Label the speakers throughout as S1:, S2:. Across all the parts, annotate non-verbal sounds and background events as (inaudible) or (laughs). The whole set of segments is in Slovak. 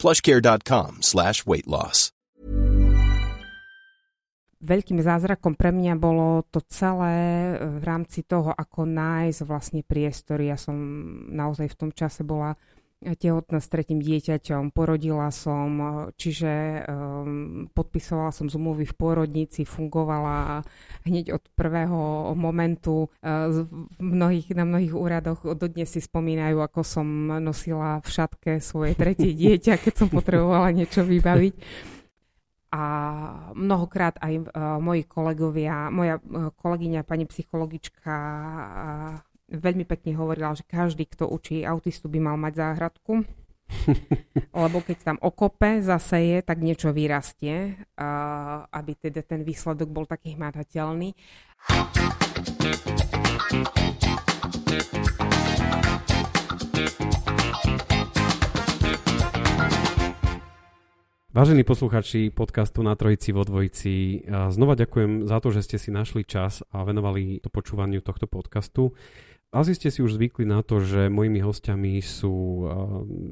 S1: plushcare.com slash weight loss.
S2: Veľkým zázrakom pre mňa bolo to celé v rámci toho, ako nájsť vlastne priestory. Ja som naozaj v tom čase bola tehotná s tretím dieťaťom, porodila som, čiže um, podpisovala som zmluvy v pôrodnici, fungovala hneď od prvého momentu. Uh, v mnohých, na mnohých úradoch dodnes si spomínajú, ako som nosila v šatke svoje tretie (laughs) dieťa, keď som potrebovala niečo vybaviť. A mnohokrát aj uh, moji kolegovia, moja uh, kolegyňa, pani psychologička, veľmi pekne hovorila, že každý, kto učí autistu, by mal mať záhradku. (laughs) Lebo keď tam okope, zaseje, tak niečo vyrastie, aby teda ten výsledok bol taký hmatateľný.
S3: Vážení posluchači podcastu na Trojici vo Dvojici, znova ďakujem za to, že ste si našli čas a venovali to počúvaniu tohto podcastu. Asi ste si už zvykli na to, že mojimi hostiami sú uh,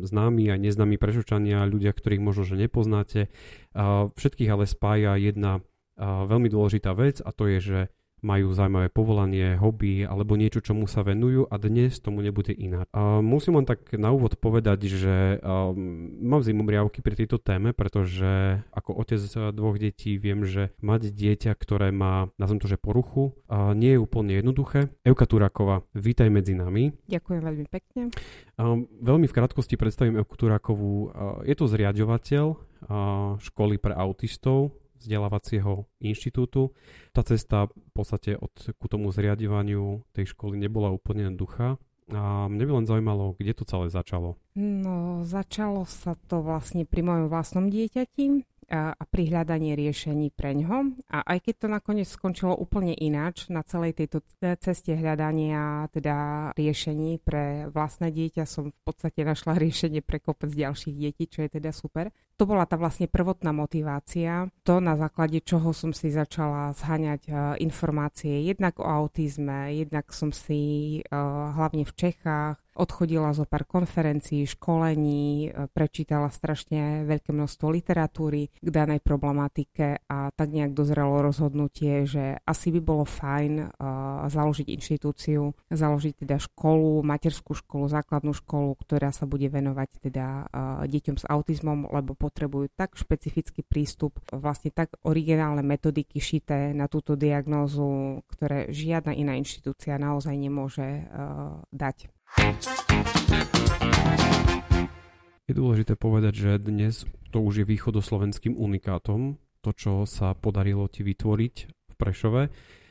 S3: známi a neznámi prešočania, ľudia, ktorých možno, že nepoznáte. Uh, všetkých ale spája jedna uh, veľmi dôležitá vec a to je, že majú zaujímavé povolanie, hobby alebo niečo, čomu sa venujú a dnes tomu nebude. A musím len tak na úvod povedať, že um, mám zimomriavky pri tejto téme, pretože ako otec dvoch detí viem, že mať dieťa, ktoré má, nazvem to, že poruchu, uh, nie je úplne jednoduché. Euka Turáková, vítaj medzi nami.
S2: Ďakujem veľmi pekne.
S3: Um, veľmi v krátkosti predstavím Euku Turákovú. Uh, je to zriadovateľ uh, školy pre autistov vzdelávacieho inštitútu. Tá cesta v podstate od, ku tomu zriadovaniu tej školy nebola úplne jednoduchá. A mne by len zaujímalo, kde to celé začalo.
S2: No, začalo sa to vlastne pri mojom vlastnom dieťati a, a riešení pre ňo. A aj keď to nakoniec skončilo úplne ináč na celej tejto ceste hľadania teda riešení pre vlastné dieťa som v podstate našla (laughs) riešenie pre kopec ďalších detí, čo je teda super. To bola tá vlastne prvotná motivácia, to na základe čoho som si začala zhaňať uh, informácie jednak o autizme, jednak som si uh, hlavne v Čechách odchodila zo pár konferencií, školení, e, prečítala strašne veľké množstvo literatúry k danej problematike a tak nejak dozrelo rozhodnutie, že asi by bolo fajn uh, založiť inštitúciu, založiť teda školu, materskú školu, základnú školu, ktorá sa bude venovať teda uh, deťom s autizmom, lebo potrebujú tak špecifický prístup, vlastne tak originálne metodiky šité na túto diagnózu, ktoré žiadna iná inštitúcia naozaj nemôže dať.
S3: Je dôležité povedať, že dnes to už je východoslovenským unikátom, to, čo sa podarilo ti vytvoriť v Prešove.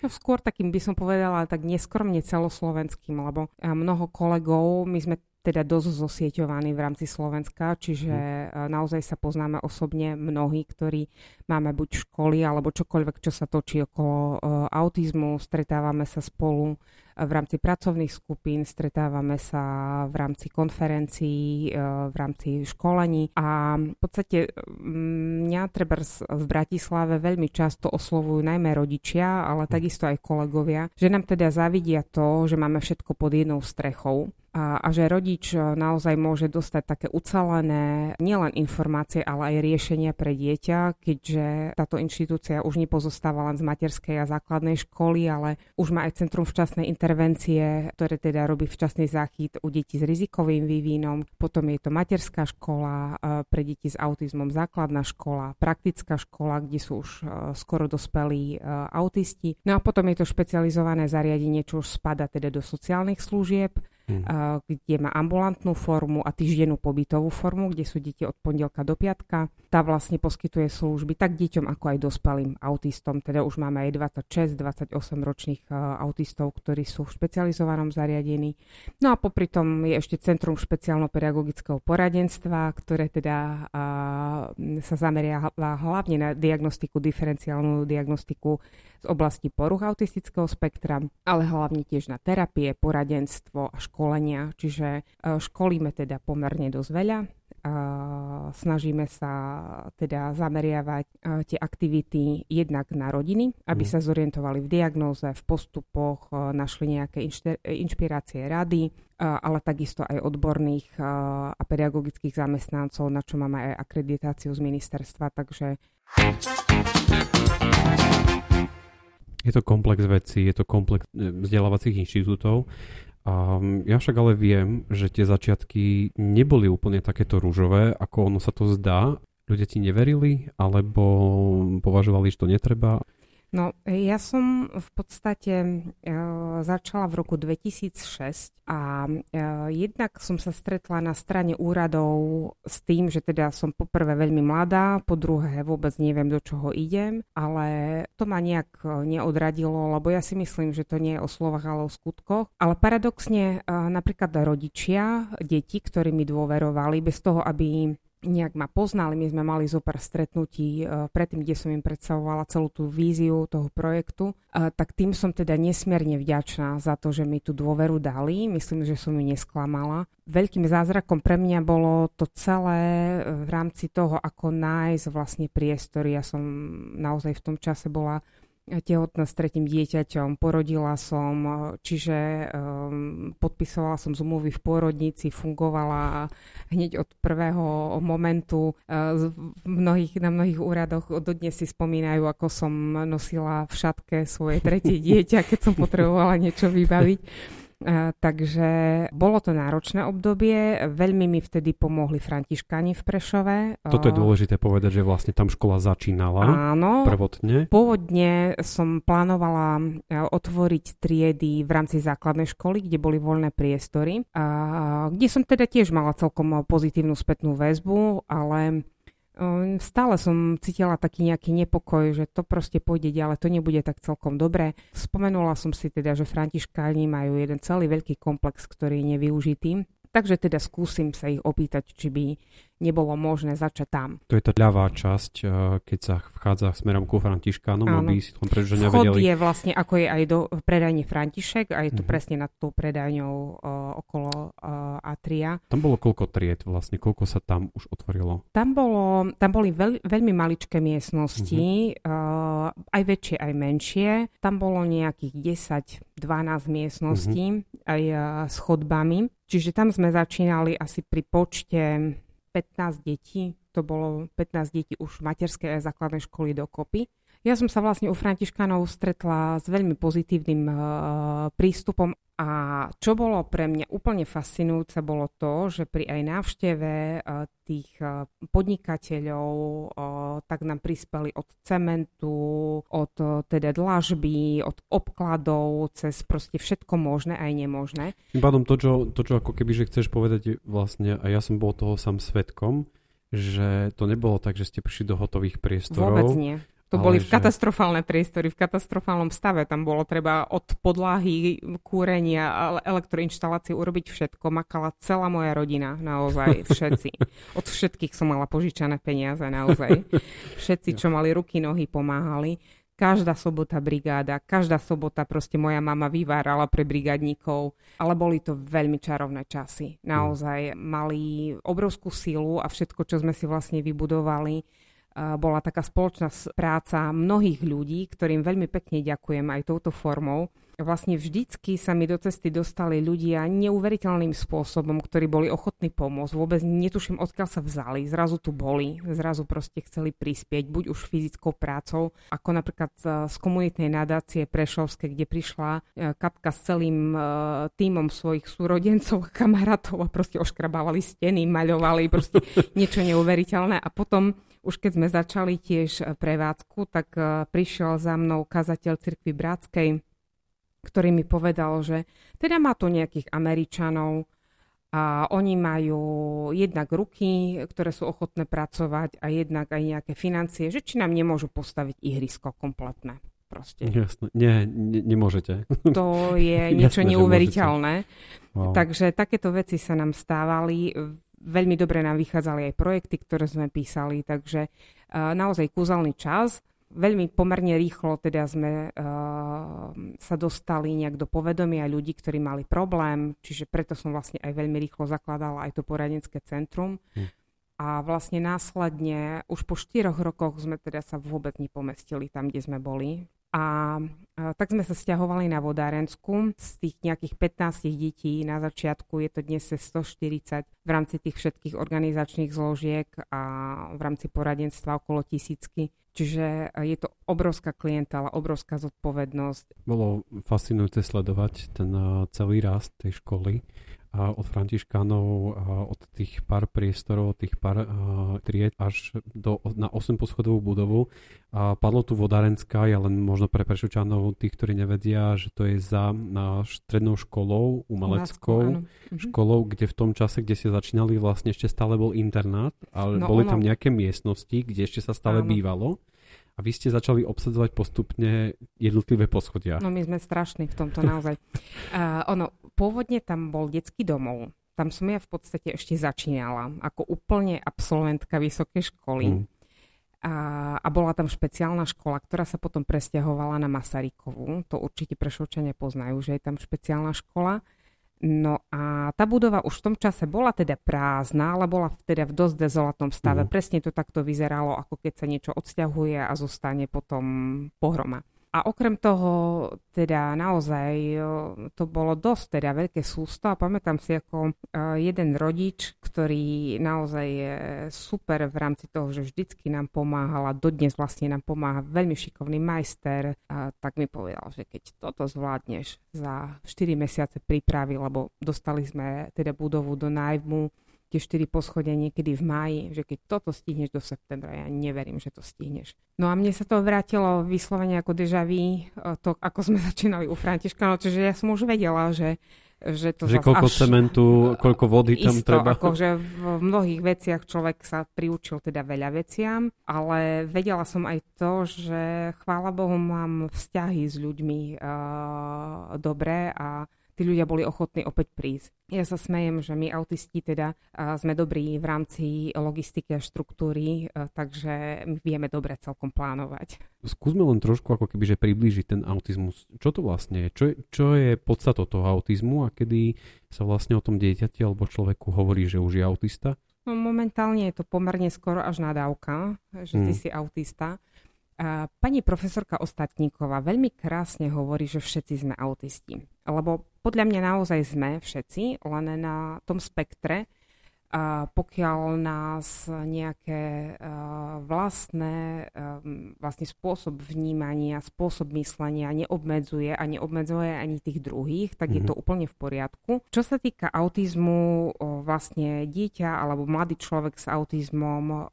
S2: No skôr takým by som povedala tak neskromne celoslovenským, lebo mnoho kolegov, my sme teda dosť zosieťovaní v rámci Slovenska, čiže mm. naozaj sa poznáme osobne mnohí, ktorí máme buď školy alebo čokoľvek, čo sa točí okolo uh, autizmu, stretávame sa spolu v rámci pracovných skupín, stretávame sa v rámci konferencií, v rámci školení. A v podstate mňa treba v Bratislave veľmi často oslovujú najmä rodičia, ale takisto aj kolegovia, že nám teda zavidia to, že máme všetko pod jednou strechou a, a že rodič e, naozaj môže dostať také ucelené nielen informácie, ale aj riešenia pre dieťa, keďže táto inštitúcia už nepozostáva len z materskej a základnej školy, ale už má aj Centrum včasnej intervencie, ktoré teda robí včasný záchyt u detí s rizikovým vývinom. Potom je to materská škola e, pre deti s autizmom, základná škola, praktická škola, kde sú už e, skoro dospelí autisti. No a potom je to špecializované zariadenie, čo už spada teda do sociálnych služieb hmm. kde má ambulantnú formu a týždennú pobytovú formu, kde sú deti od pondelka do piatka. Tá vlastne poskytuje služby tak deťom, ako aj dospelým autistom. Teda už máme aj 26-28 ročných autistov, ktorí sú v špecializovanom zariadení. No a popri tom je ešte Centrum špeciálno-pedagogického poradenstva, ktoré teda sa zameriava hlavne na diagnostiku, diferenciálnu diagnostiku z oblasti poruch autistického spektra, ale hlavne tiež na terapie, poradenstvo a školenia. Čiže e, školíme teda pomerne dosť veľa. Snažíme sa teda zameriavať e, tie aktivity jednak na rodiny, aby mm. sa zorientovali v diagnóze, v postupoch, e, našli nejaké inšpirácie, rady, ale takisto aj odborných a pedagogických zamestnancov, na čo máme aj akreditáciu z ministerstva. Takže
S3: je to komplex vecí, je to komplex vzdelávacích inštitútov. A ja však ale viem, že tie začiatky neboli úplne takéto rúžové, ako ono sa to zdá. Ľudia ti neverili, alebo považovali, že to netreba.
S2: No, ja som v podstate e, začala v roku 2006 a e, jednak som sa stretla na strane úradov s tým, že teda som poprvé veľmi mladá, po druhé vôbec neviem, do čoho idem, ale to ma nejak neodradilo, lebo ja si myslím, že to nie je o slovách, ale o skutkoch. Ale paradoxne e, napríklad rodičia, deti, ktorí mi dôverovali, bez toho, aby nejak ma poznali, my sme mali zo pár stretnutí uh, predtým, kde som im predstavovala celú tú víziu toho projektu, uh, tak tým som teda nesmierne vďačná za to, že mi tú dôveru dali. Myslím, že som ju nesklamala. Veľkým zázrakom pre mňa bolo to celé uh, v rámci toho, ako nájsť vlastne priestory. Ja som naozaj v tom čase bola tehotná s tretím dieťaťom, porodila som, čiže um, podpisovala som zmluvy v pôrodnici, fungovala hneď od prvého momentu. Uh, v mnohých, na mnohých úradoch dodnes si spomínajú, ako som nosila v šatke svoje tretie dieťa, keď som potrebovala niečo vybaviť. Takže bolo to náročné obdobie, veľmi mi vtedy pomohli františkáni v Prešove.
S3: Toto je dôležité povedať, že vlastne tam škola začínala Áno, prvotne.
S2: Pôvodne som plánovala otvoriť triedy v rámci základnej školy, kde boli voľné priestory, kde som teda tiež mala celkom pozitívnu spätnú väzbu, ale stále som cítila taký nejaký nepokoj, že to proste pôjde ale to nebude tak celkom dobre. Spomenula som si teda, že františkáni majú jeden celý veľký komplex, ktorý je nevyužitý. Takže teda skúsim sa ich opýtať, či by nebolo možné začať tam.
S3: To je tá ľavá časť, eh, keď sa vchádza smerom ku Františkánom,
S2: Áno.
S3: aby si tom
S2: pretože nevedeli. je vlastne, ako je aj do predajne František a je to mm-hmm. presne nad tou predajňou uh, okolo uh, Atria.
S3: Tam bolo koľko tried vlastne, koľko sa tam už otvorilo?
S2: Tam, bolo, tam boli veľ, veľmi maličké miestnosti, mm-hmm. uh, aj väčšie, aj menšie. Tam bolo nejakých 10-12 miestností, mm-hmm. aj uh, s chodbami. Čiže tam sme začínali asi pri počte 15 detí, to bolo 15 detí už v materskej a základnej školy dokopy. Ja som sa vlastne u Františkanov stretla s veľmi pozitívnym uh, prístupom a čo bolo pre mňa úplne fascinujúce bolo to, že pri aj návšteve uh, tých uh, podnikateľov uh, tak nám prispeli od cementu, od teda dlažby, od obkladov, cez proste všetko možné aj nemožné.
S3: Tým pádom to čo, to, čo ako keby, že chceš povedať vlastne, a ja som bol toho sám svetkom, že to nebolo tak, že ste prišli do hotových priestorov.
S2: Vôbec nie to Ale boli v že... katastrofálne priestory, v katastrofálnom stave. Tam bolo treba od podlahy, kúrenia, elektroinštalácie urobiť všetko. Makala celá moja rodina, naozaj (laughs) všetci. Od všetkých som mala požičané peniaze, naozaj. Všetci, čo mali ruky, nohy, pomáhali. Každá sobota brigáda, každá sobota proste moja mama vyvárala pre brigádníkov, ale boli to veľmi čarovné časy. Naozaj mali obrovskú silu a všetko, čo sme si vlastne vybudovali, bola taká spoločná práca mnohých ľudí, ktorým veľmi pekne ďakujem aj touto formou. Vlastne vždycky sa mi do cesty dostali ľudia neuveriteľným spôsobom, ktorí boli ochotní pomôcť. Vôbec netuším, odkiaľ sa vzali. Zrazu tu boli, zrazu proste chceli prispieť, buď už fyzickou prácou, ako napríklad e, z komunitnej nadácie Prešovskej, kde prišla e, Katka s celým e, týmom svojich súrodencov a kamarátov a proste oškrabávali steny, maľovali, proste (laughs) niečo neuveriteľné. A potom už keď sme začali tiež e, prevádzku, tak e, prišiel za mnou kazateľ cirkvi Bratskej ktorý mi povedal, že teda má to nejakých Američanov a oni majú jednak ruky, ktoré sú ochotné pracovať a jednak aj nejaké financie, že či nám nemôžu postaviť ihrisko kompletné. Proste.
S3: Jasne. Nie, ne, nemôžete.
S2: To je (laughs) niečo Jasne, neuveriteľné. Wow. Takže takéto veci sa nám stávali. Veľmi dobre nám vychádzali aj projekty, ktoré sme písali, takže uh, naozaj kúzelný čas veľmi pomerne rýchlo teda sme uh, sa dostali nejak do povedomia ľudí, ktorí mali problém, čiže preto som vlastne aj veľmi rýchlo zakladala aj to poradenské centrum. Hm. A vlastne následne už po štyroch rokoch sme teda sa vôbec nepomestili tam, kde sme boli. A, tak sme sa stiahovali na Vodárensku. Z tých nejakých 15 detí na začiatku je to dnes 140 v rámci tých všetkých organizačných zložiek a v rámci poradenstva okolo tisícky. Čiže je to obrovská klientela, obrovská zodpovednosť.
S3: Bolo fascinujúce sledovať ten celý rast tej školy od františkánov, od tých pár priestorov, tých pár tried až do, na 8 poschodovú budovu. A padlo tu vodárenská, ja len možno pre prešučanov, tých, ktorí nevedia, že to je za na strednou školou, umeleckou mhm. školou, kde v tom čase, kde ste začínali, vlastne ešte stále bol internát, ale no, boli ono... tam nejaké miestnosti, kde ešte sa stále áno. bývalo a vy ste začali obsadzovať postupne jednotlivé poschodia.
S2: No my sme strašní v tomto naozaj. uh, ono, pôvodne tam bol detský domov. Tam som ja v podstate ešte začínala ako úplne absolventka vysokej školy. Mm. A, a bola tam špeciálna škola, ktorá sa potom presťahovala na Masarykovú. To určite prešovčania poznajú, že je tam špeciálna škola. No a tá budova už v tom čase bola teda prázdna, ale bola teda v dosť dezolátnom stave. Mm. Presne to takto vyzeralo, ako keď sa niečo odsťahuje a zostane potom pohroma. A okrem toho, teda naozaj to bolo dosť teda veľké sústo a pamätám si ako jeden rodič, ktorý naozaj je super v rámci toho, že vždycky nám pomáhal a dodnes vlastne nám pomáha veľmi šikovný majster, a tak mi povedal, že keď toto zvládneš za 4 mesiace prípravy, lebo dostali sme teda budovu do nájmu, tie 4 poschodia niekedy v máji, že keď toto stihneš do septembra, ja neverím, že to stihneš. No a mne sa to vrátilo vyslovene ako deja vu, to ako sme (laughs) začínali u Františka, no, čiže ja som už vedela, že že to
S3: že koľko až, cementu, koľko vody tam isto, treba.
S2: Akože v mnohých veciach človek sa priučil teda veľa veciam, ale vedela som aj to, že chvála Bohu mám vzťahy s ľuďmi uh, dobré a tí ľudia boli ochotní opäť prísť. Ja sa smejem, že my autisti teda sme dobrí v rámci logistiky a štruktúry, takže my vieme dobre celkom plánovať.
S3: Skúsme len trošku ako keby, že priblížiť ten autizmus. Čo to vlastne je? Čo, čo je podstato toho autizmu a kedy sa vlastne o tom dieťati alebo človeku hovorí, že už je autista?
S2: No, momentálne je to pomerne skoro až nadávka, že ty hmm. si autista. Pani profesorka Ostatníková veľmi krásne hovorí, že všetci sme autisti. Lebo podľa mňa naozaj sme všetci, len na tom spektre a pokiaľ nás nejaké uh, vlastné vlastne spôsob vnímania, spôsob myslenia neobmedzuje a neobmedzuje ani tých druhých, tak mm-hmm. je to mhm. úplne v poriadku. Čo sa týka autizmu, vlastne dieťa alebo mladý človek s autizmom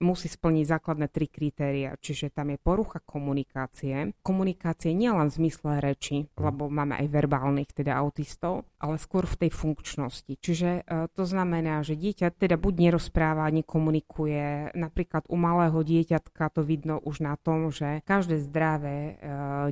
S2: musí splniť základné tri kritéria, čiže tam je porucha komunikácie. Komunikácie nielen v zmysle reči, mm. lebo máme aj verbálnych teda autistov, ale skôr v tej funkčnosti. Čiže uh, to znamená, znamená, že dieťa teda buď nerozpráva, nekomunikuje. Napríklad u malého dieťatka to vidno už na tom, že každé zdravé e,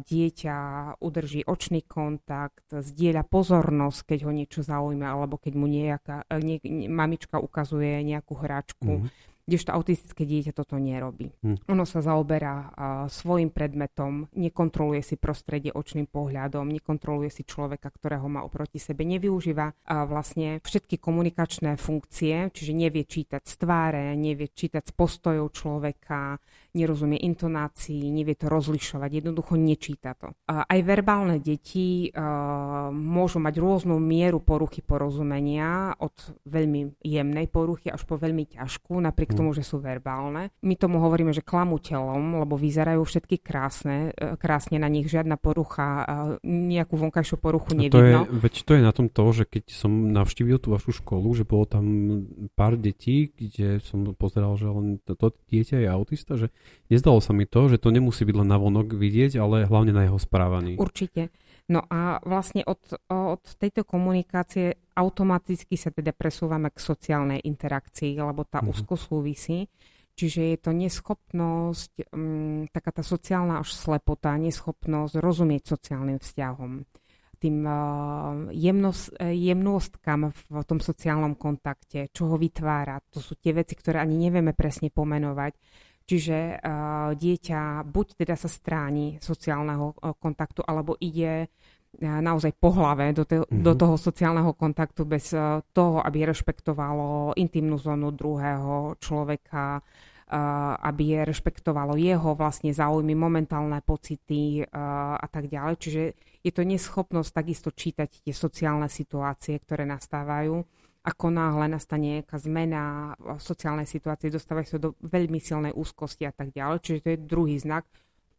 S2: dieťa udrží očný kontakt, zdieľa pozornosť, keď ho niečo zaujíma, alebo keď mu nejaká, e, nie, mamička ukazuje nejakú hračku. Mm-hmm kdežto autistické dieťa toto nerobí. Hm. Ono sa zaoberá svojim predmetom, nekontroluje si prostredie očným pohľadom, nekontroluje si človeka, ktorého má oproti sebe, nevyužíva vlastne všetky komunikačné funkcie, čiže nevie čítať z tváre, nevie čítať z postojov človeka, nerozumie intonácii, nevie to rozlišovať, jednoducho nečíta to. Aj verbálne deti môžu mať rôznu mieru poruchy porozumenia, od veľmi jemnej poruchy až po veľmi ťažkú, napriek mhm. Tomu, že sú verbálne. My tomu hovoríme, že klamú telom, lebo vyzerajú všetky krásne, e, krásne na nich žiadna porucha, nejakú vonkajšiu poruchu nevidno.
S3: To je, veď to je na tom to, že keď som navštívil tú vašu školu, že bolo tam pár detí, kde som pozeral, že len to dieťa je autista, že nezdalo sa mi to, že to nemusí byť len na vonok vidieť, ale hlavne na jeho správaní.
S2: Určite. No a vlastne od, od tejto komunikácie automaticky sa teda presúvame k sociálnej interakcii, lebo tá mm. úzko súvisí. Čiže je to neschopnosť, um, taká tá sociálna až slepota, neschopnosť rozumieť sociálnym vzťahom tým uh, jemnosť, jemnostkám v tom sociálnom kontakte, čo ho vytvára. To sú tie veci, ktoré ani nevieme presne pomenovať. Čiže dieťa buď teda sa stráni sociálneho kontaktu, alebo ide uh, naozaj po hlave do, te, mm-hmm. do toho sociálneho kontaktu bez uh, toho, aby rešpektovalo intimnú zónu druhého človeka, aby rešpektovalo jeho vlastne záujmy, momentálne pocity a tak ďalej. Čiže je to neschopnosť takisto čítať tie sociálne situácie, ktoré nastávajú. Ako náhle nastane nejaká zmena sociálnej situácii, dostávajú sa do veľmi silnej úzkosti a tak ďalej. Čiže to je druhý znak.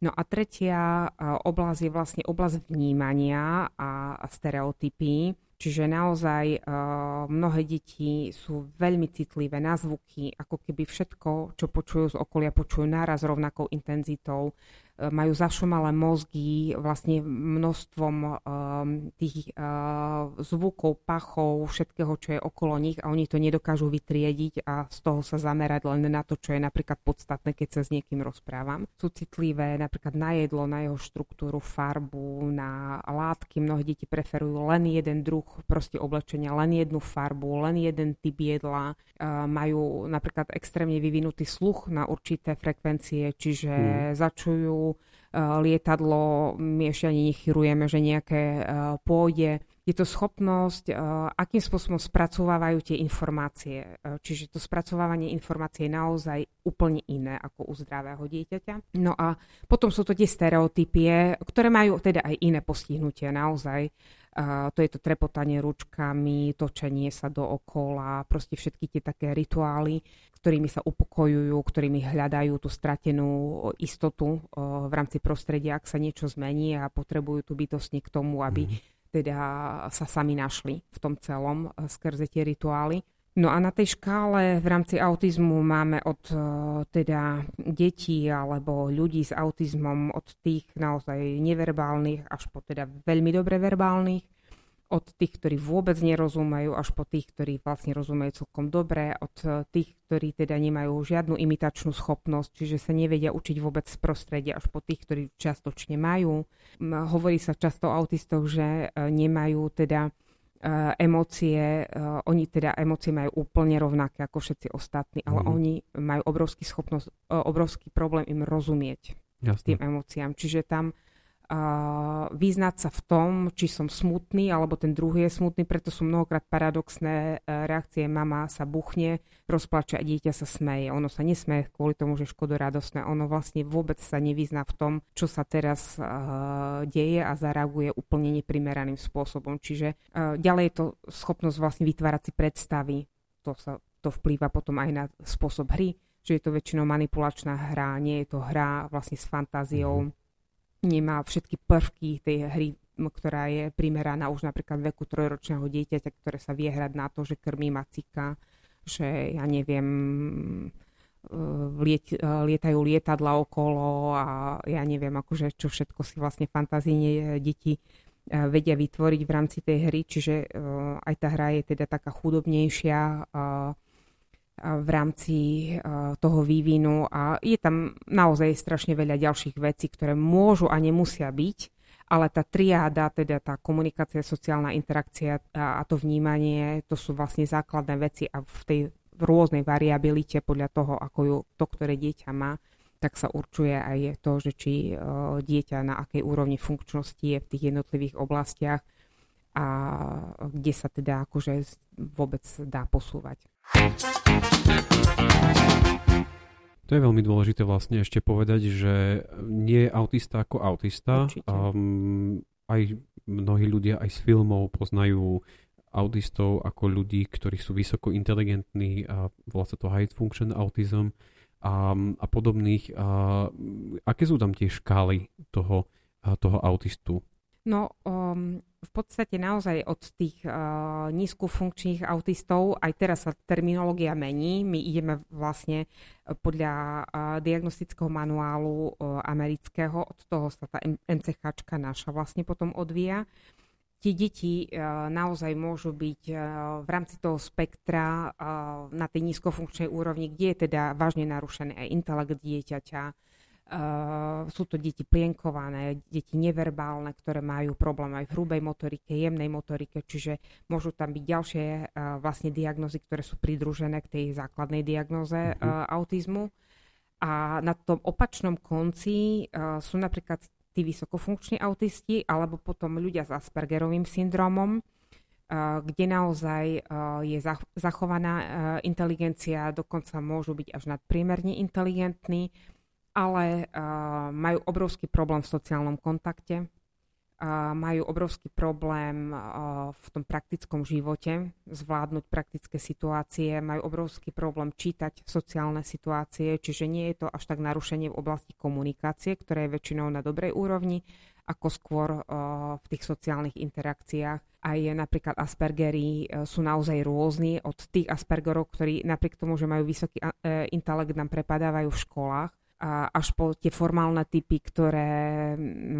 S2: No a tretia oblasť je vlastne oblasť vnímania a stereotypy. Čiže naozaj uh, mnohé deti sú veľmi citlivé na zvuky, ako keby všetko, čo počujú z okolia, počujú naraz rovnakou intenzitou. E, majú zašumalé mozgy vlastne množstvom um, tých uh, zvukov, pachov, všetkého, čo je okolo nich a oni to nedokážu vytriediť a z toho sa zamerať len na to, čo je napríklad podstatné, keď sa s niekým rozprávam. Sú citlivé napríklad na jedlo, na jeho štruktúru, farbu, na látky. Mnohé deti preferujú len jeden druh proste oblečenia, len jednu farbu, len jeden typ jedla. Uh, majú napríklad extrémne vyvinutý sluch na určité frekvencie, čiže hmm. začujú lietadlo, my ešte ani nechyrujeme, že nejaké eh, pôjde. Je to schopnosť, eh, akým spôsobom spracovávajú tie informácie. Čiže to spracovávanie informácie je naozaj úplne iné ako u zdravého dieťaťa. No a potom sú to tie stereotypie, ktoré majú teda aj iné postihnutia naozaj. To je to trepotanie ručkami, točenie sa dookola, proste všetky tie také rituály, ktorými sa upokojujú, ktorými hľadajú tú stratenú istotu v rámci prostredia, ak sa niečo zmení a potrebujú tu bytostne k tomu, aby mm. teda sa sami našli v tom celom skrze tie rituály. No a na tej škále v rámci autizmu máme od teda detí alebo ľudí s autizmom od tých naozaj neverbálnych až po teda veľmi dobre verbálnych od tých, ktorí vôbec nerozumejú, až po tých, ktorí vlastne rozumejú celkom dobre, od eh, tých, ktorí teda nemajú žiadnu imitačnú schopnosť, čiže sa nevedia učiť vôbec z prostredia, až po tých, ktorí častočne majú. Hovorí sa často o autistoch, že eh, nemajú teda eh, emócie, oni teda emócie majú úplne rovnaké ako všetci ostatní, ale mm. oni majú obrovský schopnosť, obrovský problém im rozumieť Jasne. tým emóciám. Čiže tam vyznať sa v tom, či som smutný, alebo ten druhý je smutný, preto sú mnohokrát paradoxné uh, reakcie. Mama sa buchne, rozplače a dieťa sa smeje. Ono sa nesmeje kvôli tomu, že škodo radosné. Ono vlastne vôbec sa nevyzná v tom, čo sa teraz uh, deje a zareaguje úplne neprimeraným spôsobom. Čiže uh, ďalej je to schopnosť vlastne vytvárať si predstavy. To, sa, to vplýva potom aj na spôsob hry, že je to väčšinou manipulačná hra, nie je to hra vlastne s fantáziou. Mm-hmm nemá všetky prvky tej hry, ktorá je primeraná už napríklad veku trojročného dieťaťa, ktoré sa vie hrať na to, že krmí macika, že ja neviem, e, liet, e, lietajú lietadla okolo a ja neviem, akože čo všetko si vlastne fantazíne deti e, vedia vytvoriť v rámci tej hry, čiže aj tá hra je teda taká chudobnejšia, v rámci toho vývinu a je tam naozaj strašne veľa ďalších vecí, ktoré môžu a nemusia byť, ale tá triáda, teda tá komunikácia, sociálna interakcia a to vnímanie, to sú vlastne základné veci a v tej rôznej variabilite podľa toho, ako ju to, ktoré dieťa má, tak sa určuje aj to, že či dieťa na akej úrovni funkčnosti je v tých jednotlivých oblastiach a kde sa teda akože vôbec dá posúvať.
S3: To je veľmi dôležité vlastne ešte povedať, že nie je autista ako autista. Um, aj mnohí ľudia aj z filmov poznajú autistov ako ľudí, ktorí sú vysoko inteligentní a volá sa to high function autism a, a podobných. A, aké sú tam tie škály toho, toho autistu?
S2: No, um, v podstate naozaj od tých uh, nízkofunkčných autistov, aj teraz sa terminológia mení. My ideme vlastne uh, podľa uh, diagnostického manuálu uh, amerického, od toho sa tá MCH naša vlastne potom odvíja. Tie deti uh, naozaj môžu byť uh, v rámci toho spektra uh, na tej nízkofunkčnej úrovni, kde je teda vážne narušený aj intelekt dieťaťa, Uh, sú to deti plienkované, deti neverbálne, ktoré majú problém aj v hrubej motorike, jemnej motorike, čiže môžu tam byť ďalšie uh, vlastne diagnozy, ktoré sú pridružené k tej základnej diagnoze uh, autizmu. A na tom opačnom konci uh, sú napríklad tí vysokofunkční autisti alebo potom ľudia s Aspergerovým syndromom, kde naozaj je zachovaná inteligencia, dokonca môžu byť až nadpriemerne inteligentní, ale uh, majú obrovský problém v sociálnom kontakte, uh, majú obrovský problém uh, v tom praktickom živote, zvládnuť praktické situácie, majú obrovský problém čítať sociálne situácie, čiže nie je to až tak narušenie v oblasti komunikácie, ktoré je väčšinou na dobrej úrovni, ako skôr uh, v tých sociálnych interakciách. Aj napríklad Aspergery sú naozaj rôzni od tých Aspergerov, ktorí napriek tomu, že majú vysoký intelekt, nám prepadávajú v školách až po tie formálne typy, ktoré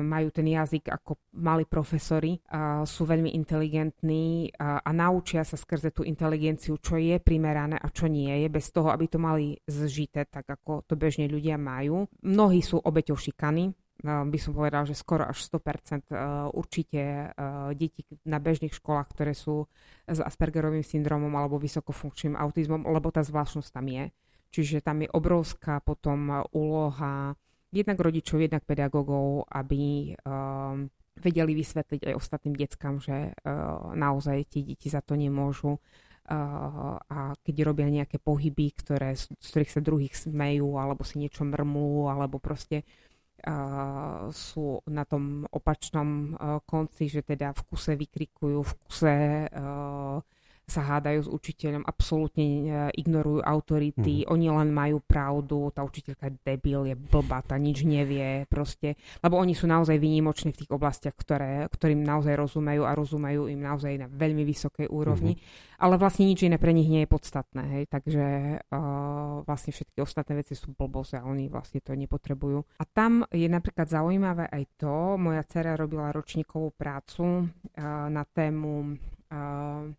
S2: majú ten jazyk ako mali profesori, sú veľmi inteligentní a, a naučia sa skrze tú inteligenciu, čo je primerané a čo nie je, bez toho, aby to mali zžité, tak ako to bežne ľudia majú. Mnohí sú obeťou šikany, by som povedal, že skoro až 100% určite detí na bežných školách, ktoré sú s Aspergerovým syndromom alebo vysokofunkčným autizmom, lebo tá zvláštnosť tam je. Čiže tam je obrovská potom úloha jednak rodičov, jednak pedagógov, aby um, vedeli vysvetliť aj ostatným deckám, že uh, naozaj tie deti za to nemôžu. Uh, a keď robia nejaké pohyby, ktoré, z ktorých sa druhých smejú, alebo si niečo mrmú, alebo proste uh, sú na tom opačnom uh, konci, že teda v kuse vykrikujú, v kuse uh, sa hádajú s učiteľom, absolútne e, ignorujú autority, mm. oni len majú pravdu, tá učiteľka je debil, je blbá, tá nič nevie, proste, lebo oni sú naozaj výnimoční v tých oblastiach, ktoré, ktorým naozaj rozumejú a rozumejú im naozaj na veľmi vysokej úrovni, mm-hmm. ale vlastne nič iné pre nich nie je podstatné, hej, takže uh, vlastne všetky ostatné veci sú blbosť a oni vlastne to nepotrebujú. A tam je napríklad zaujímavé aj to, moja dcera robila ročníkovú prácu uh, na tému uh,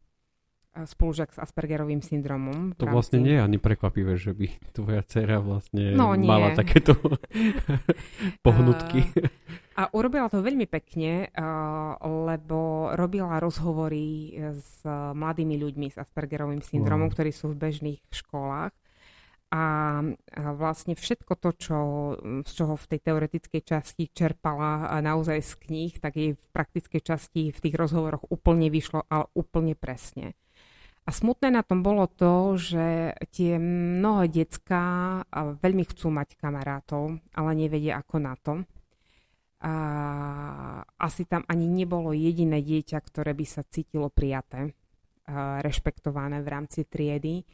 S2: spolužiak s Aspergerovým syndromom.
S3: To vlastne nie je ani prekvapivé, že by (laughs) tvoja dcera vlastne no, nie. mala takéto (laughs) pohnutky. Uh,
S2: a urobila to veľmi pekne, lebo robila rozhovory s mladými ľuďmi s Aspergerovým syndromom, wow. ktorí sú v bežných školách. A vlastne všetko to, čo, z čoho v tej teoretickej časti čerpala naozaj z kníh, tak jej v praktickej časti v tých rozhovoroch úplne vyšlo, ale úplne presne. A smutné na tom bolo to, že tie mnohé decka veľmi chcú mať kamarátov, ale nevedia ako na to. A asi tam ani nebolo jediné dieťa, ktoré by sa cítilo prijaté, rešpektované v rámci triedy.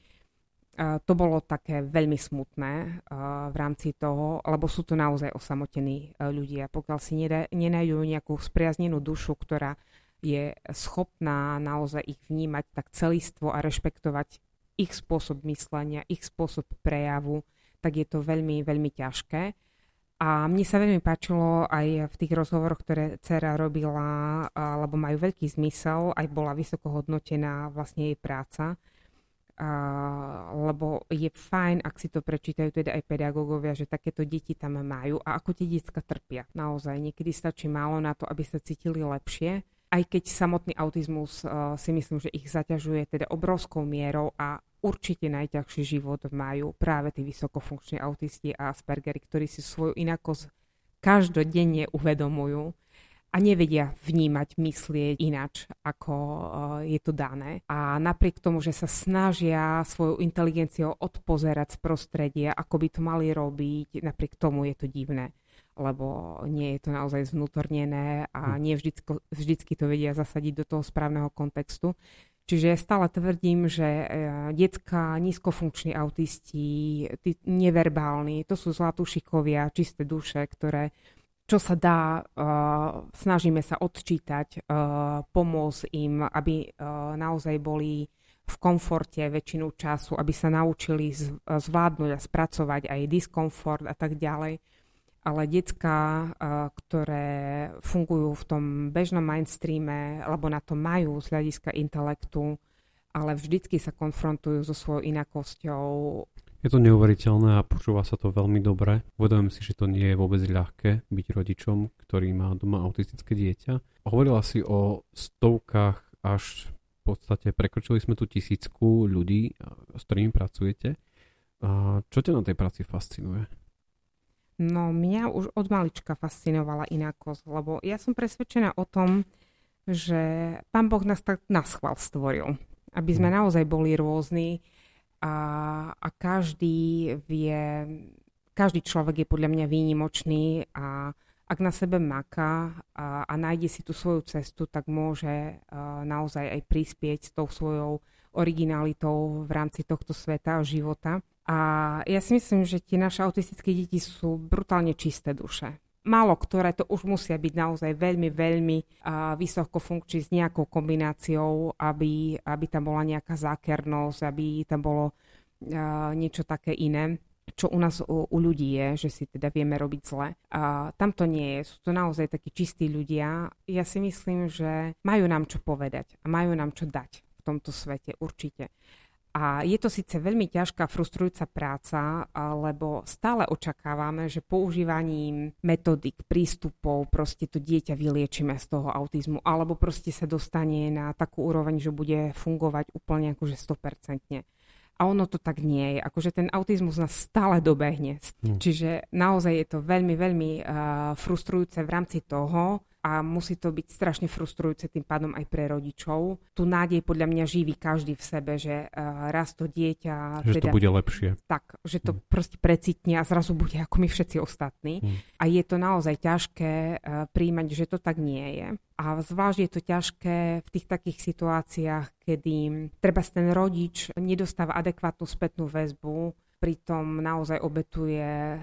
S2: To bolo také veľmi smutné v rámci toho, lebo sú to naozaj osamotení ľudia. Pokiaľ si nenajú nejakú spriaznenú dušu, ktorá je schopná naozaj ich vnímať tak celistvo a rešpektovať ich spôsob myslenia, ich spôsob prejavu, tak je to veľmi, veľmi ťažké. A mne sa veľmi páčilo aj v tých rozhovoroch, ktoré dcera robila, lebo majú veľký zmysel, aj bola vysoko hodnotená vlastne jej práca, lebo je fajn, ak si to prečítajú teda aj pedagógovia, že takéto deti tam majú a ako tie detská trpia. Naozaj, niekedy stačí málo na to, aby sa cítili lepšie aj keď samotný autizmus uh, si myslím, že ich zaťažuje teda obrovskou mierou a určite najťažší život majú práve tí vysokofunkční autisti a Aspergery, ktorí si svoju inakosť každodenne uvedomujú a nevedia vnímať, myslieť inač, ako uh, je to dané. A napriek tomu, že sa snažia svojou inteligenciou odpozerať z prostredia, ako by to mali robiť, napriek tomu je to divné lebo nie je to naozaj zvnútornené a hm. nie vždycky, vždycky to vedia zasadiť do toho správneho kontextu. Čiže ja stále tvrdím, že e, detská, nízkofunkční autisti, tí neverbálni, to sú zlatúšikovia, čisté duše, ktoré čo sa dá, snažíme sa odčítať, pomôcť im, aby naozaj boli v komforte väčšinu času, aby sa naučili zvládnuť a spracovať aj diskomfort a tak ďalej. Ale decka, ktoré fungujú v tom bežnom mainstreame, alebo na to majú z hľadiska intelektu, ale vždycky sa konfrontujú so svojou inakosťou.
S3: Je to neuveriteľné a počúva sa to veľmi dobre. Uvedomujem si, že to nie je vôbec ľahké byť rodičom, ktorý má doma autistické dieťa. Hovorila si o stovkách až v podstate prekročili sme tu tisícku ľudí, s ktorými pracujete. A čo ťa na tej práci fascinuje?
S2: No, mňa už od malička fascinovala inakosť, lebo ja som presvedčená o tom, že pán Boh nás tak na schvál stvoril aby sme hm. naozaj boli rôzni a, a každý vie, každý človek je podľa mňa výnimočný a ak na sebe maká a, a nájde si tú svoju cestu, tak môže a, naozaj aj prispieť s tou svojou originalitou v rámci tohto sveta a života. A ja si myslím, že tie naše autistické deti sú brutálne čisté duše málo ktoré to už musia byť naozaj veľmi, veľmi vysoko funkčí s nejakou kombináciou, aby, aby tam bola nejaká zákernosť, aby tam bolo niečo také iné čo u nás u, u ľudí je, že si teda vieme robiť zle. A tam to nie je. Sú to naozaj takí čistí ľudia. Ja si myslím, že majú nám čo povedať a majú nám čo dať v tomto svete určite. A je to síce veľmi ťažká, frustrujúca práca, lebo stále očakávame, že používaním metodik, prístupov proste to dieťa vyliečíme z toho autizmu, alebo proste sa dostane na takú úroveň, že bude fungovať úplne akože 100%. A ono to tak nie je. Akože ten autizmus nás stále dobehne. Hmm. Čiže naozaj je to veľmi, veľmi uh, frustrujúce v rámci toho, a musí to byť strašne frustrujúce tým pádom aj pre rodičov. Tu nádej podľa mňa živí každý v sebe, že uh, raz to dieťa...
S3: Že teda, to bude lepšie.
S2: Tak, že to hmm. proste precitne a zrazu bude ako my všetci ostatní. Hmm. A je to naozaj ťažké uh, príjmať, že to tak nie je. A zvlášť je to ťažké v tých takých situáciách, kedy treba ten rodič nedostáva adekvátnu spätnú väzbu, pritom naozaj obetuje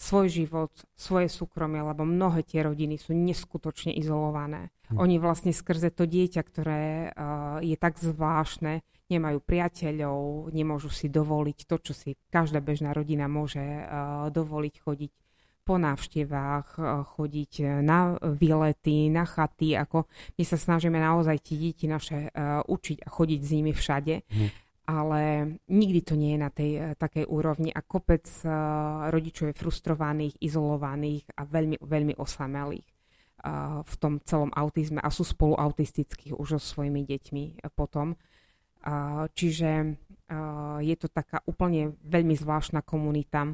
S2: svoj život, svoje súkromie, lebo mnohé tie rodiny sú neskutočne izolované. Hm. Oni vlastne skrze to dieťa, ktoré uh, je tak zvláštne, nemajú priateľov, nemôžu si dovoliť to, čo si každá bežná rodina môže uh, dovoliť chodiť po návštevách, uh, chodiť na výlety, na chaty, ako my sa snažíme naozaj tie deti naše učiť a chodiť s nimi všade. Mm ale nikdy to nie je na tej uh, takej úrovni a kopec uh, rodičov je frustrovaných, izolovaných a veľmi, veľmi osamelých uh, v tom celom autizme a sú spolu autistickí už so svojimi deťmi potom. Čiže je to taká úplne veľmi zvláštna komunita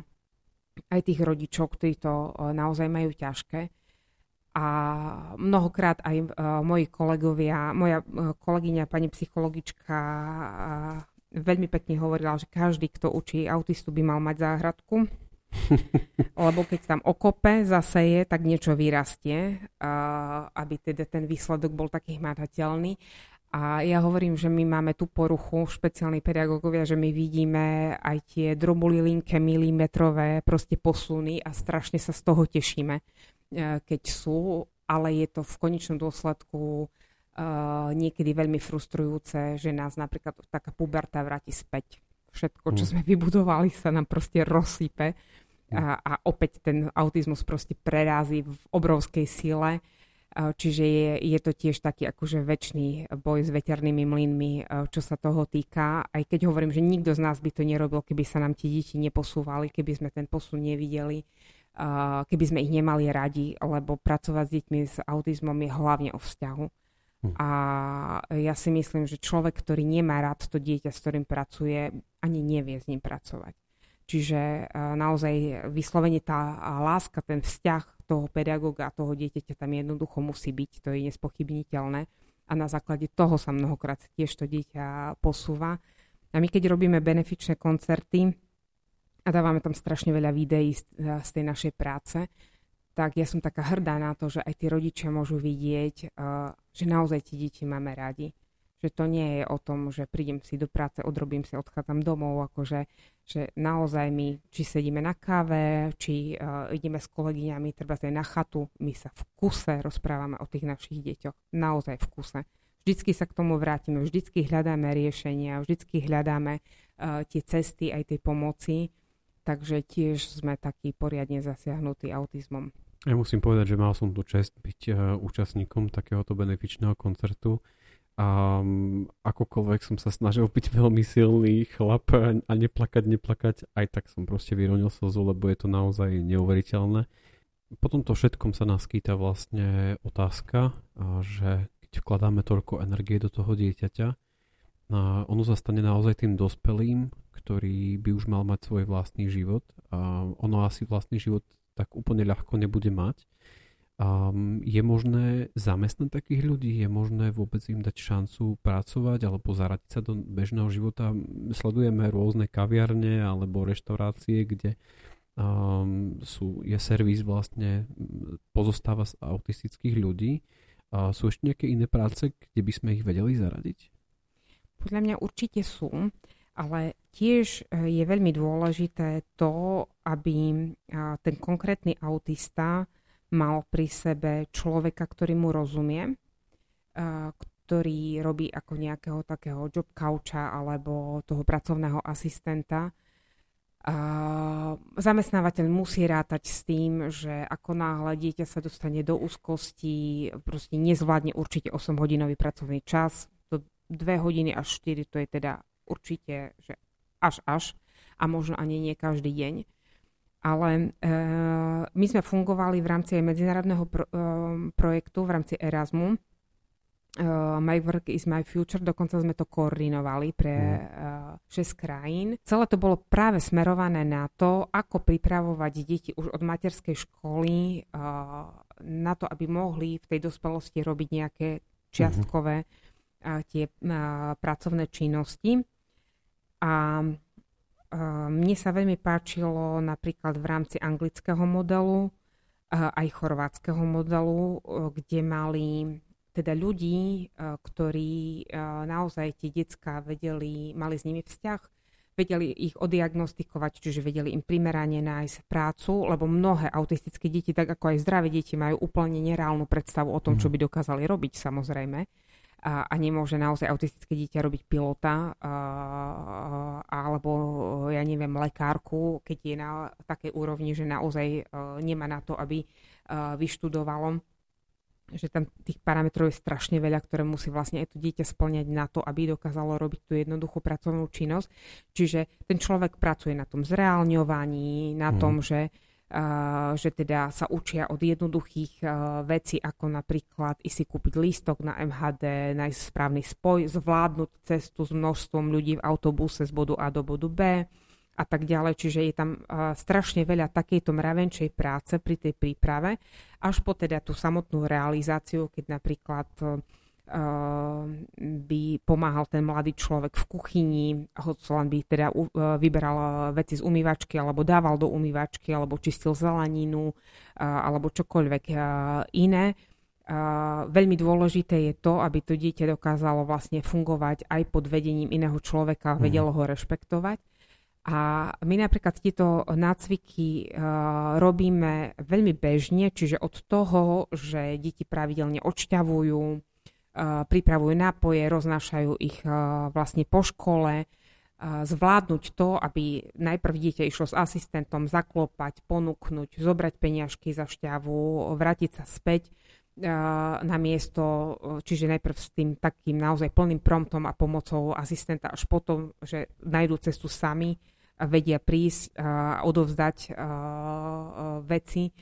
S2: aj tých rodičov, ktorí to naozaj majú ťažké. A mnohokrát aj moji kolegovia, moja kolegyňa, pani psychologička veľmi pekne hovorila, že každý, kto učí autistu, by mal mať záhradku. (laughs) Lebo keď tam okope, zaseje, tak niečo vyrastie, aby teda ten výsledok bol taký hmatateľný. A ja hovorím, že my máme tú poruchu, špeciálni pedagógovia, že my vidíme aj tie drobulilinké milimetrové proste posuny a strašne sa z toho tešíme, e, keď sú, ale je to v konečnom dôsledku uh, niekedy veľmi frustrujúce, že nás napríklad taká puberta vráti späť. Všetko, čo mm. sme vybudovali, sa nám proste rozsype mm. a, a opäť ten autizmus proste prerází v obrovskej sile. Uh, čiže je, je to tiež taký akože väčší boj s veternými mlynmi, uh, čo sa toho týka. Aj keď hovorím, že nikto z nás by to nerobil, keby sa nám tie deti neposúvali, keby sme ten posun nevideli, keby sme ich nemali radi, lebo pracovať s deťmi s autizmom je hlavne o vzťahu. Hm. A ja si myslím, že človek, ktorý nemá rád to dieťa, s ktorým pracuje, ani nevie s ním pracovať. Čiže naozaj vyslovene tá láska, ten vzťah toho pedagóga a toho dieťaťa tam jednoducho musí byť, to je nespochybniteľné. A na základe toho sa mnohokrát tiež to dieťa posúva. A my keď robíme benefičné koncerty a dávame tam strašne veľa videí z, z tej našej práce, tak ja som taká hrdá na to, že aj tí rodičia môžu vidieť, uh, že naozaj tie deti máme radi. Že to nie je o tom, že prídem si do práce, odrobím si, odchádzam domov, akože že naozaj my, či sedíme na káve, či uh, ideme s kolegyňami, treba na chatu, my sa v kuse rozprávame o tých našich deťoch. Naozaj v kuse. Vždycky sa k tomu vrátime, vždycky hľadáme riešenia, vždycky hľadáme uh, tie cesty aj tej pomoci, takže tiež sme takí poriadne zasiahnutí autizmom.
S3: Ja musím povedať, že mal som tu čest byť uh, účastníkom takéhoto benefičného koncertu a akokoľvek som sa snažil byť veľmi silný chlap a neplakať, neplakať, aj tak som proste vyronil slzu, lebo je to naozaj neuveriteľné. Po tomto všetkom sa nás skýta vlastne otázka, že vkladáme toľko energie do toho dieťaťa, ono sa stane naozaj tým dospelým, ktorý by už mal mať svoj vlastný život a ono asi vlastný život tak úplne ľahko nebude mať. Um, je možné zamestnať takých ľudí? Je možné vôbec im dať šancu pracovať alebo zaradiť sa do bežného života? Sledujeme rôzne kaviarne alebo reštaurácie, kde um, sú, je servis vlastne pozostáva z autistických ľudí a sú ešte nejaké iné práce, kde by sme ich vedeli zaradiť?
S2: Podľa mňa určite sú, ale tiež e, je veľmi dôležité to, aby ten konkrétny autista mal pri sebe človeka, ktorý mu rozumie, ktorý robí ako nejakého takého job coucha alebo toho pracovného asistenta. Zamestnávateľ musí rátať s tým, že ako náhle dieťa sa dostane do úzkosti, proste nezvládne určite 8-hodinový pracovný čas, to 2 hodiny až 4, to je teda určite že až až a možno ani nie každý deň. Ale uh, my sme fungovali v rámci medzinárodného pro, uh, projektu, v rámci Erasmu, uh, My Work is My Future, dokonca sme to koordinovali pre mm. 6 krajín. Celé to bolo práve smerované na to, ako pripravovať deti už od materskej školy uh, na to, aby mohli v tej dospelosti robiť nejaké čiastkové uh, tie uh, pracovné činnosti. A mne sa veľmi páčilo napríklad v rámci anglického modelu, aj chorvátskeho modelu, kde mali teda ľudí, ktorí naozaj tie decka vedeli, mali s nimi vzťah, vedeli ich odiagnostikovať, čiže vedeli im primerane nájsť prácu, lebo mnohé autistické deti, tak ako aj zdravé deti, majú úplne nereálnu predstavu o tom, čo mhm. by dokázali robiť samozrejme. A, a nemôže naozaj autistické dieťa robiť pilota a, alebo, ja neviem, lekárku, keď je na takej úrovni, že naozaj eh, nemá na to, aby a, vyštudovalo že tam tých parametrov je strašne veľa, ktoré musí vlastne aj to dieťa splňať na to, aby dokázalo robiť tú jednoduchú pracovnú činnosť. Čiže ten človek pracuje na tom zreálňovaní, na mm. tom, že, že teda sa učia od jednoduchých vecí, ako napríklad i si kúpiť lístok na MHD, nájsť správny spoj, zvládnuť cestu s množstvom ľudí v autobuse z bodu A do bodu B, a tak ďalej. Čiže je tam strašne veľa takejto mravenčej práce pri tej príprave, až po teda tú samotnú realizáciu, keď napríklad by pomáhal ten mladý človek v kuchyni, hoď len by teda uh, vyberal veci z umývačky, alebo dával do umývačky, alebo čistil zeleninu, uh, alebo čokoľvek iné. Veľmi dôležité je to, aby to dieťa dokázalo vlastne fungovať aj pod vedením iného človeka, vedelo ho rešpektovať a my napríklad tieto nácviky uh, robíme veľmi bežne, čiže od toho, že deti pravidelne odšťavujú, pripravujú nápoje, roznášajú ich vlastne po škole, zvládnuť to, aby najprv dieťa išlo s asistentom zaklopať, ponúknuť, zobrať peniažky za šťavu, vrátiť sa späť na miesto, čiže najprv s tým takým naozaj plným promptom a pomocou asistenta, až potom, že nájdú cestu sami vedia prísť odovzdať veci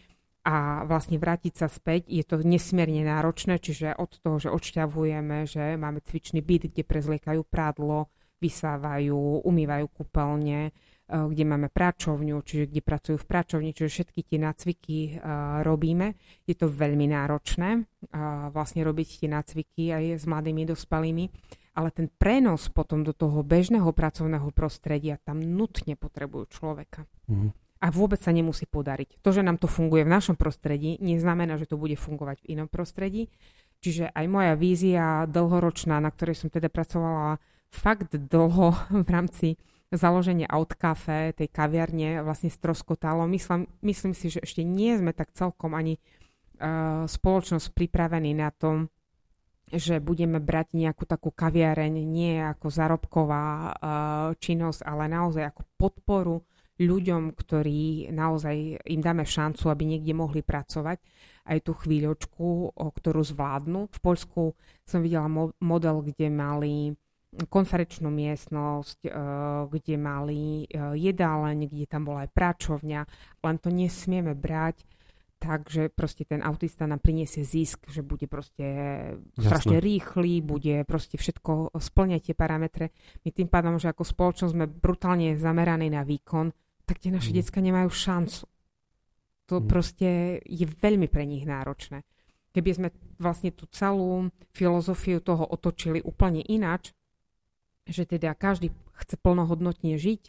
S2: a vlastne vrátiť sa späť. Je to nesmierne náročné, čiže od toho, že odšťavujeme, že máme cvičný byt, kde prezliekajú prádlo, vysávajú, umývajú kúpeľne, kde máme práčovňu, čiže kde pracujú v práčovni, čiže všetky tie nácviky robíme. Je to veľmi náročné vlastne robiť tie nácviky aj s mladými dospelými ale ten prenos potom do toho bežného pracovného prostredia tam nutne potrebujú človeka. Mm. A vôbec sa nemusí podariť. To, že nám to funguje v našom prostredí, neznamená, že to bude fungovať v inom prostredí. Čiže aj moja vízia dlhoročná, na ktorej som teda pracovala fakt dlho (laughs) v rámci založenia Outcafe, tej kaviarne, vlastne stroskotalo. Myslím, myslím si, že ešte nie sme tak celkom ani uh, spoločnosť pripravení na tom, že budeme brať nejakú takú kaviareň nie ako zárobková uh, činnosť, ale naozaj ako podporu ľuďom, ktorí naozaj im dáme šancu, aby niekde mohli pracovať aj tú chvíľočku, o ktorú zvládnu. V Poľsku som videla mo- model, kde mali konferenčnú miestnosť, e, kde mali e, jedáleň, kde tam bola aj práčovňa, len to nesmieme brať tak, že proste ten autista nám priniesie zisk, že bude proste Jasne. strašne rýchly, bude proste všetko splňať tie parametre. My tým pádom, že ako spoločnosť sme brutálne zameraní na výkon, tak tie naše mm. decka nemajú šancu. To mm. proste je veľmi pre nich náročné. Keby sme vlastne tú celú filozofiu toho otočili úplne inač, že teda každý chce plnohodnotne žiť,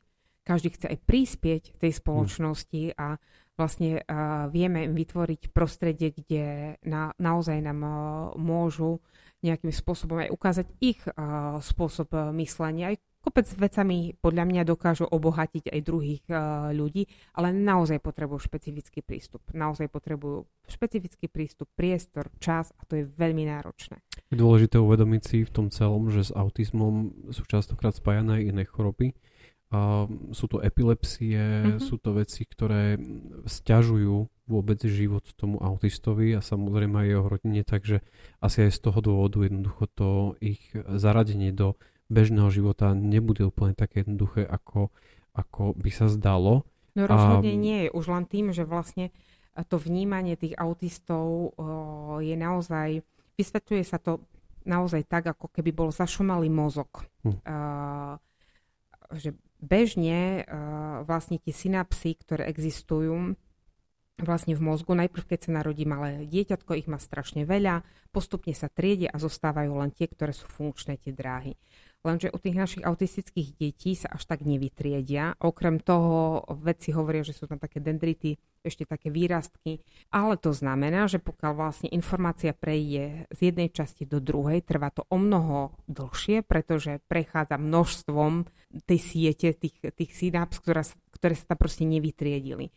S2: každý chce aj prispieť tej spoločnosti a vlastne uh, vieme vytvoriť prostredie, kde na, naozaj nám uh, môžu nejakým spôsobom aj ukázať ich uh, spôsob myslenia. Aj kopec vecami podľa mňa dokážu obohatiť aj druhých uh, ľudí, ale naozaj potrebujú špecifický prístup. Naozaj potrebujú špecifický prístup, priestor, čas a to je veľmi náročné.
S3: Je dôležité uvedomiť si v tom celom, že s autizmom sú častokrát spájané aj iné choroby. A sú to epilepsie, mm-hmm. sú to veci, ktoré stiažujú vôbec život tomu autistovi a samozrejme aj jeho rodine, takže asi aj z toho dôvodu jednoducho to ich zaradenie do bežného života nebude úplne také jednoduché, ako, ako by sa zdalo.
S2: No rozhodne a... nie je. Už len tým, že vlastne to vnímanie tých autistov o, je naozaj, vysvetľuje sa to naozaj tak, ako keby bol zašumalý mozog. Hm. Uh, že bežne uh, vlastne tie synapsy, ktoré existujú vlastne v mozgu, najprv keď sa narodí malé dieťatko, ich má strašne veľa, postupne sa triedia a zostávajú len tie, ktoré sú funkčné, tie dráhy. Lenže u tých našich autistických detí sa až tak nevytriedia. Okrem toho vedci hovoria, že sú tam také dendrity, ešte také výrastky. Ale to znamená, že pokiaľ vlastne informácia prejde z jednej časti do druhej, trvá to o mnoho dlhšie, pretože prechádza množstvom tej siete, tých, tých synaps, ktoré, ktoré sa tam proste nevytriedili.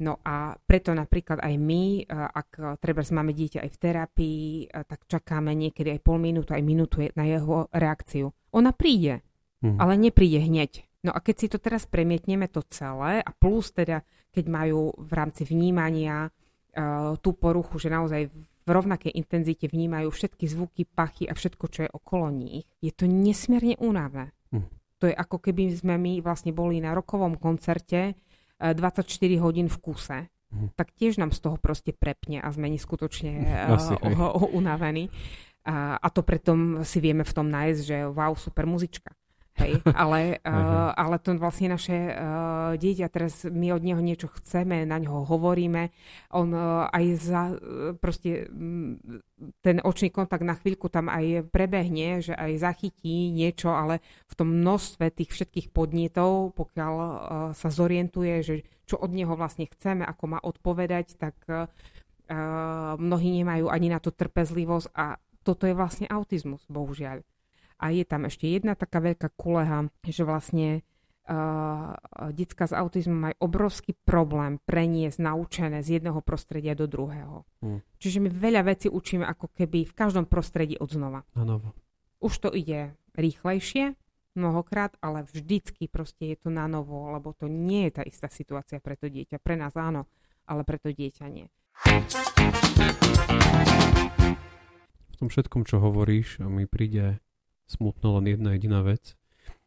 S2: No a preto napríklad aj my, ak treba máme dieťa aj v terapii, tak čakáme niekedy aj pol minútu, aj minútu na jeho reakciu. Ona príde, hmm. ale nepríde hneď. No a keď si to teraz premietneme to celé a plus teda, keď majú v rámci vnímania uh, tú poruchu, že naozaj v rovnakej intenzite vnímajú všetky zvuky, pachy a všetko, čo je okolo nich, je to nesmierne únavné. Hmm. To je ako keby sme my vlastne boli na rokovom koncerte 24 hodín v kuse, hm. tak tiež nám z toho proste prepne a sme neskutočne (laughs) uh, unavení. A, a to preto si vieme v tom nájsť, že wow, super muzička. Hej, (laughs) ale, uh, ale to vlastne naše uh, dieťa, teraz my od neho niečo chceme, na ňo hovoríme, on uh, aj za, uh, proste um, ten očný kontakt na chvíľku tam aj prebehne, že aj zachytí niečo, ale v tom množstve tých všetkých podnetov, pokiaľ uh, sa zorientuje, že čo od neho vlastne chceme, ako má odpovedať, tak uh, mnohí nemajú ani na to trpezlivosť a toto je vlastne autizmus, bohužiaľ. A je tam ešte jedna taká veľká kuleha, že vlastne uh, detská s autizmom majú obrovský problém preniesť naučené z jedného prostredia do druhého. Hmm. Čiže my veľa vecí učíme ako keby v každom prostredí od znova.
S3: Ano.
S2: Už to ide rýchlejšie, mnohokrát, ale vždycky proste je to na novo, lebo to nie je tá istá situácia pre to dieťa. Pre nás áno, ale pre to dieťa nie.
S3: Tom všetkom, čo hovoríš, mi príde smutno len jedna jediná vec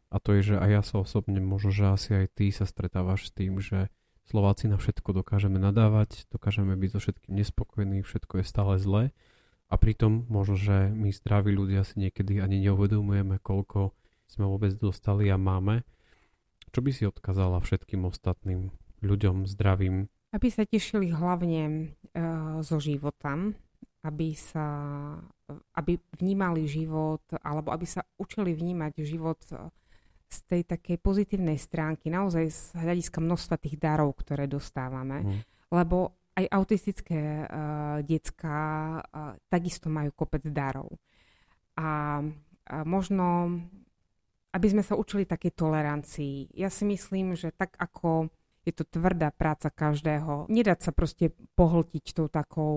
S3: a to je, že aj ja sa osobne, možno, že asi aj ty sa stretávaš s tým, že Slováci na všetko dokážeme nadávať, dokážeme byť so všetkým nespokojní, všetko je stále zlé a pritom možno, že my zdraví ľudia si niekedy ani neuvedomujeme, koľko sme vôbec dostali a máme. Čo by si odkazala všetkým ostatným ľuďom zdravým?
S2: Aby sa tešili hlavne uh, zo života, aby sa aby vnímali život, alebo aby sa učili vnímať život z tej takej pozitívnej stránky, naozaj z hľadiska množstva tých darov, ktoré dostávame. Mm. Lebo aj autistické uh, decka uh, takisto majú kopec darov. A, a možno, aby sme sa učili takej tolerancii. Ja si myslím, že tak ako je to tvrdá práca každého. Nedať sa proste pohltiť tou takou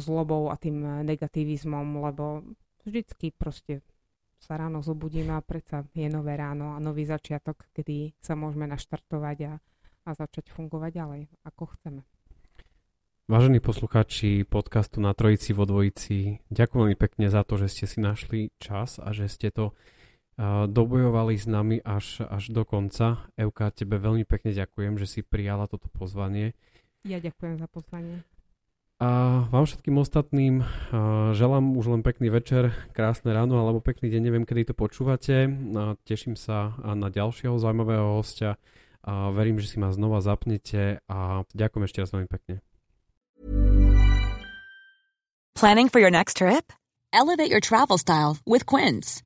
S2: zlobou a tým negativizmom, lebo vždycky proste sa ráno zobudíme a predsa je nové ráno a nový začiatok, kedy sa môžeme naštartovať a, a začať fungovať ďalej, ako chceme.
S3: Vážení poslucháči podcastu na Trojici vo Dvojici, ďakujem veľmi pekne za to, že ste si našli čas a že ste to dobojovali s nami až, až do konca. Euka, tebe veľmi pekne ďakujem, že si prijala toto pozvanie.
S2: Ja ďakujem za pozvanie.
S3: A vám všetkým ostatným želám už len pekný večer, krásne ráno alebo pekný deň, neviem kedy to počúvate. A teším sa na ďalšieho zaujímavého hostia a verím, že si ma znova zapnete a ďakujem ešte raz veľmi pekne.
S4: Planning for your next trip? Elevate your travel style with Quince.